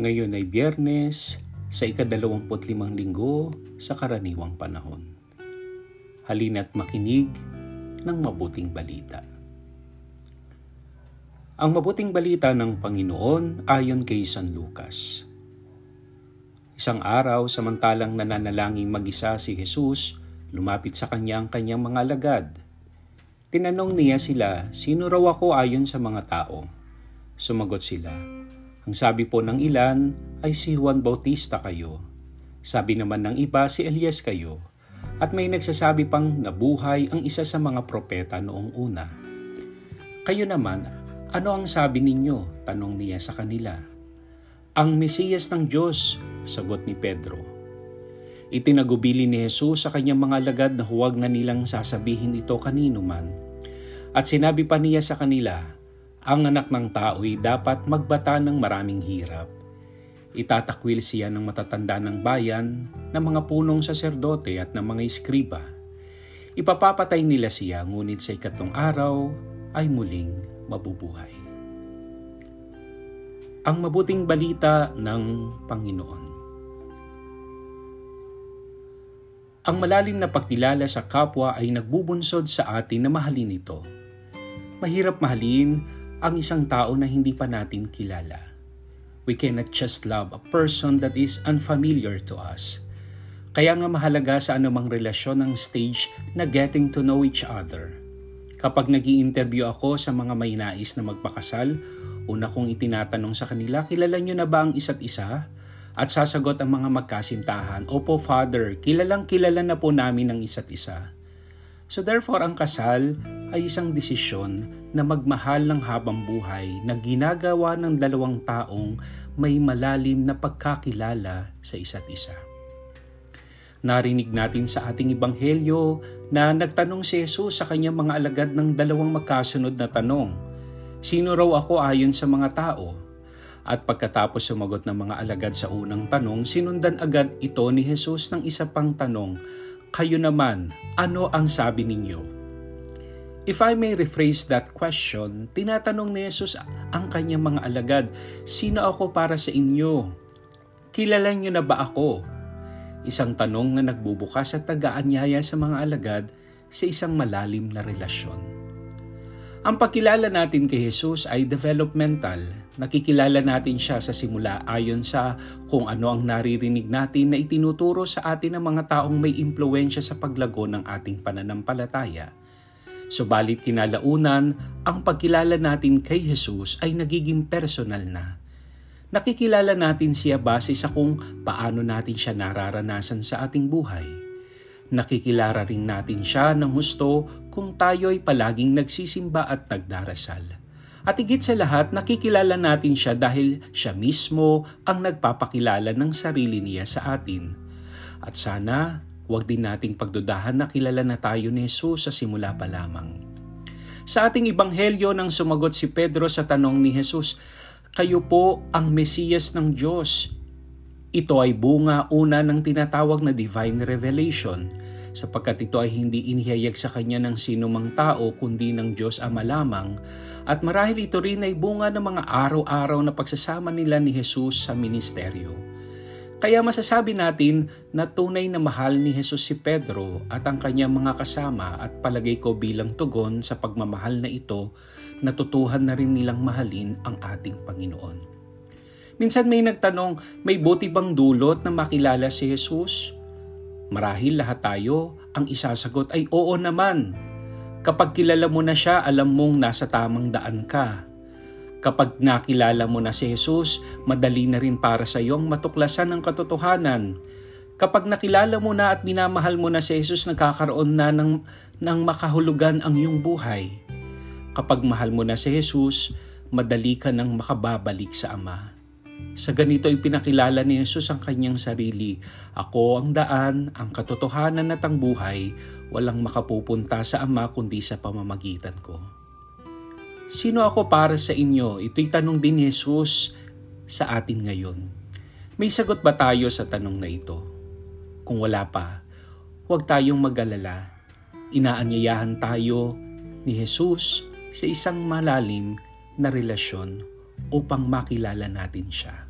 Ngayon ay biyernes sa ikadalawamput limang linggo sa karaniwang panahon. Halina't makinig ng mabuting balita. Ang mabuting balita ng Panginoon ayon kay San Lucas. Isang araw samantalang nananalangin mag-isa si Jesus, lumapit sa kanya ang kanyang mga alagad. Tinanong niya sila, sino raw ako ayon sa mga tao? Sumagot sila, ang sabi po ng ilan ay si Juan Bautista kayo. Sabi naman ng iba si Elias kayo. At may nagsasabi pang nabuhay ang isa sa mga propeta noong una. Kayo naman, ano ang sabi ninyo? Tanong niya sa kanila. Ang Mesiyas ng Diyos, sagot ni Pedro. Itinagubili ni Jesus sa kanyang mga alagad na huwag na nilang sasabihin ito kanino man. At sinabi pa niya sa kanila, ang anak ng tao'y dapat magbata ng maraming hirap. Itatakwil siya ng matatanda ng bayan, ng mga punong saserdote at ng mga iskriba. Ipapapatay nila siya ngunit sa ikatlong araw ay muling mabubuhay. Ang mabuting balita ng Panginoon. Ang malalim na pagkilala sa kapwa ay nagbubunsod sa atin na mahalin ito. Mahirap mahalin ang isang tao na hindi pa natin kilala. We cannot just love a person that is unfamiliar to us. Kaya nga mahalaga sa anumang relasyon ang stage na getting to know each other. Kapag nag interview ako sa mga may nais na magpakasal, una kong itinatanong sa kanila, kilala nyo na ba ang isa't isa? At sasagot ang mga magkasintahan, Opo Father, kilalang kilala na po namin ang isa't isa. So therefore, ang kasal ay isang desisyon na magmahal ng habang buhay na ginagawa ng dalawang taong may malalim na pagkakilala sa isa't isa. Narinig natin sa ating ibanghelyo na nagtanong si Jesus sa kanyang mga alagad ng dalawang magkasunod na tanong. Sino raw ako ayon sa mga tao? At pagkatapos sumagot ng mga alagad sa unang tanong, sinundan agad ito ni Jesus ng isa pang tanong, kayo naman, ano ang sabi ninyo? If I may rephrase that question, tinatanong ni Jesus ang kanyang mga alagad, Sino ako para sa inyo? Kilala niyo na ba ako? Isang tanong na nagbubukas at tagaanyaya sa mga alagad sa isang malalim na relasyon. Ang pagkilala natin kay Jesus ay developmental nakikilala natin siya sa simula ayon sa kung ano ang naririnig natin na itinuturo sa atin ng mga taong may impluensya sa paglago ng ating pananampalataya. Subalit kinalaunan, ang pagkilala natin kay Jesus ay nagiging personal na. Nakikilala natin siya base sa kung paano natin siya nararanasan sa ating buhay. Nakikilala rin natin siya ng husto kung tayo ay palaging nagsisimba at nagdarasal. At higit sa lahat, nakikilala natin siya dahil siya mismo ang nagpapakilala ng sarili niya sa atin. At sana, huwag din nating pagdudahan na kilala na tayo ni Jesus sa simula pa lamang. Sa ating ibanghelyo nang sumagot si Pedro sa tanong ni Jesus, Kayo po ang Mesiyas ng Diyos. Ito ay bunga una ng tinatawag na divine revelation sapagkat ito ay hindi inihayag sa kanya ng sinumang tao kundi ng Diyos Ama lamang at marahil ito rin ay bunga ng mga araw-araw na pagsasama nila ni Jesus sa ministeryo. Kaya masasabi natin na tunay na mahal ni Jesus si Pedro at ang kanyang mga kasama at palagay ko bilang tugon sa pagmamahal na ito, natutuhan na rin nilang mahalin ang ating Panginoon. Minsan may nagtanong, may buti bang dulot na makilala si Jesus? Marahil lahat tayo, ang isasagot ay oo naman. Kapag kilala mo na siya, alam mong nasa tamang daan ka. Kapag nakilala mo na si Jesus, madali na rin para sa iyong matuklasan ang katotohanan. Kapag nakilala mo na at minamahal mo na si Jesus, nagkakaroon na ng, ng makahulugan ang iyong buhay. Kapag mahal mo na si Jesus, madali ka nang makababalik sa Ama. Sa ganito ay pinakilala ni Jesus ang kanyang sarili. Ako ang daan, ang katotohanan at ang buhay, walang makapupunta sa Ama kundi sa pamamagitan ko. Sino ako para sa inyo? Ito'y tanong din ni Jesus sa atin ngayon. May sagot ba tayo sa tanong na ito? Kung wala pa, huwag tayong mag-alala. Inaanyayahan tayo ni Jesus sa isang malalim na relasyon upang makilala natin siya.